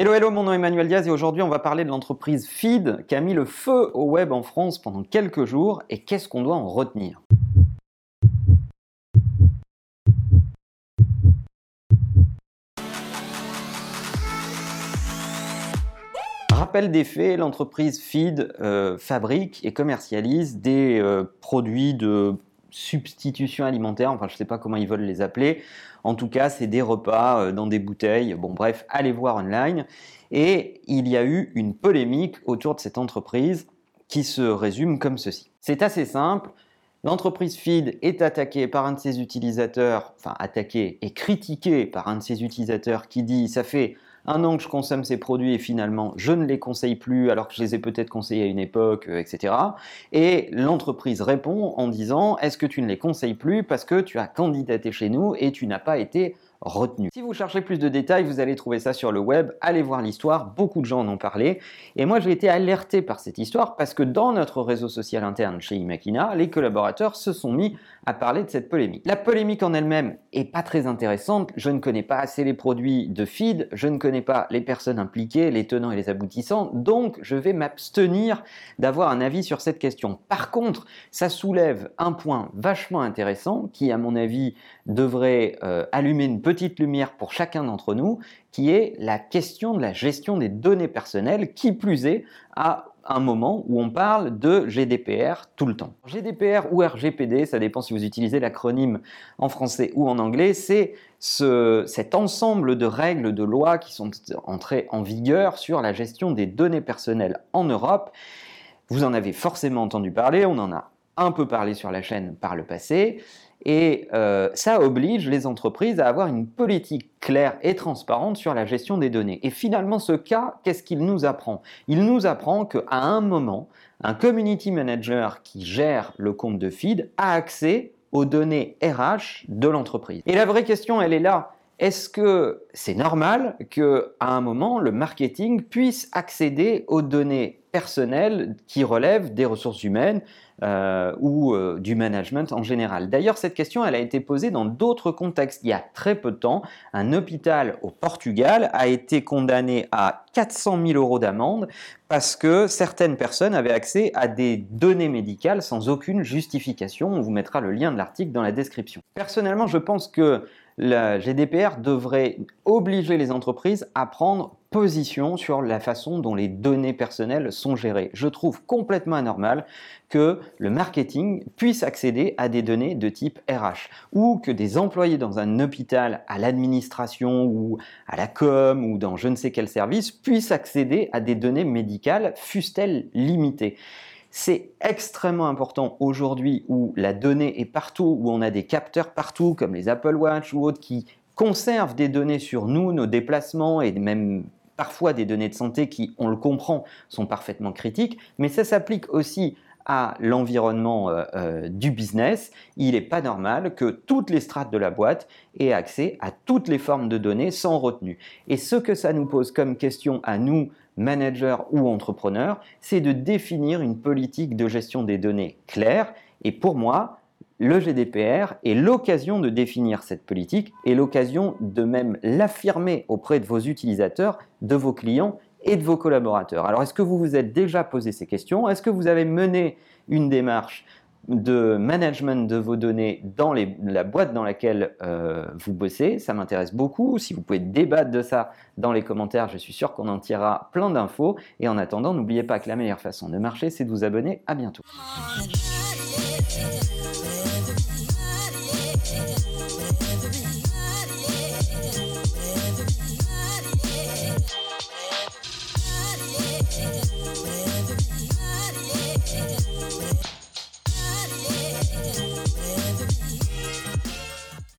Hello, hello, mon nom est Emmanuel Diaz et aujourd'hui on va parler de l'entreprise Feed qui a mis le feu au web en France pendant quelques jours et qu'est-ce qu'on doit en retenir? Rappel des faits, l'entreprise Feed euh, fabrique et commercialise des euh, produits de substitution alimentaire, enfin je ne sais pas comment ils veulent les appeler. En tout cas, c'est des repas euh, dans des bouteilles. Bon bref, allez voir online. Et il y a eu une polémique autour de cette entreprise qui se résume comme ceci. C'est assez simple. L'entreprise Feed est attaquée par un de ses utilisateurs, enfin attaquée et critiquée par un de ses utilisateurs qui dit ça fait un an que je consomme ces produits et finalement je ne les conseille plus alors que je les ai peut-être conseillés à une époque, euh, etc. Et l'entreprise répond en disant est-ce que tu ne les conseilles plus parce que tu as candidaté chez nous et tu n'as pas été Si vous cherchez plus de détails, vous allez trouver ça sur le web, allez voir l'histoire, beaucoup de gens en ont parlé, et moi j'ai été alerté par cette histoire parce que dans notre réseau social interne chez Imakina, les collaborateurs se sont mis à parler de cette polémique. La polémique en elle-même est pas très intéressante, je ne connais pas assez les produits de feed, je ne connais pas les personnes impliquées, les tenants et les aboutissants, donc je vais m'abstenir d'avoir un avis sur cette question. Par contre, ça soulève un point vachement intéressant qui, à mon avis, devrait euh, allumer une petite lumière pour chacun d'entre nous, qui est la question de la gestion des données personnelles, qui plus est à un moment où on parle de GDPR tout le temps. GDPR ou RGPD, ça dépend si vous utilisez l'acronyme en français ou en anglais, c'est ce, cet ensemble de règles, de lois qui sont entrées en vigueur sur la gestion des données personnelles en Europe. Vous en avez forcément entendu parler, on en a un peu parlé sur la chaîne par le passé. Et euh, ça oblige les entreprises à avoir une politique claire et transparente sur la gestion des données. Et finalement, ce cas, qu'est-ce qu'il nous apprend? Il nous apprend qu'à un moment, un community manager qui gère le compte de feed a accès aux données RH de l'entreprise. Et la vraie question, elle est là. Est-ce que c'est normal qu'à un moment, le marketing puisse accéder aux données personnelles qui relèvent des ressources humaines euh, ou euh, du management en général D'ailleurs, cette question, elle a été posée dans d'autres contextes. Il y a très peu de temps, un hôpital au Portugal a été condamné à 400 000 euros d'amende parce que certaines personnes avaient accès à des données médicales sans aucune justification. On vous mettra le lien de l'article dans la description. Personnellement, je pense que la GDPR devrait obliger les entreprises à prendre position sur la façon dont les données personnelles sont gérées. Je trouve complètement anormal que le marketing puisse accéder à des données de type RH ou que des employés dans un hôpital, à l'administration ou à la com ou dans je ne sais quel service puissent accéder à des données médicales, fussent-elles limitées. C'est extrêmement important aujourd'hui où la donnée est partout, où on a des capteurs partout, comme les Apple Watch ou autres, qui conservent des données sur nous, nos déplacements et même parfois des données de santé qui, on le comprend, sont parfaitement critiques, mais ça s'applique aussi à l'environnement euh, euh, du business, il n'est pas normal que toutes les strates de la boîte aient accès à toutes les formes de données sans retenue. Et ce que ça nous pose comme question à nous, managers ou entrepreneurs, c'est de définir une politique de gestion des données claire. Et pour moi, le GDPR est l'occasion de définir cette politique et l'occasion de même l'affirmer auprès de vos utilisateurs, de vos clients et de vos collaborateurs. Alors, est-ce que vous vous êtes déjà posé ces questions? Est-ce que vous avez mené une démarche de management de vos données dans la boîte dans laquelle euh, vous bossez? Ça m'intéresse beaucoup. Si vous pouvez débattre de ça dans les commentaires, je suis sûr qu'on en tirera plein d'infos. Et en attendant, n'oubliez pas que la meilleure façon de marcher, c'est de vous abonner. À bientôt. Whatever it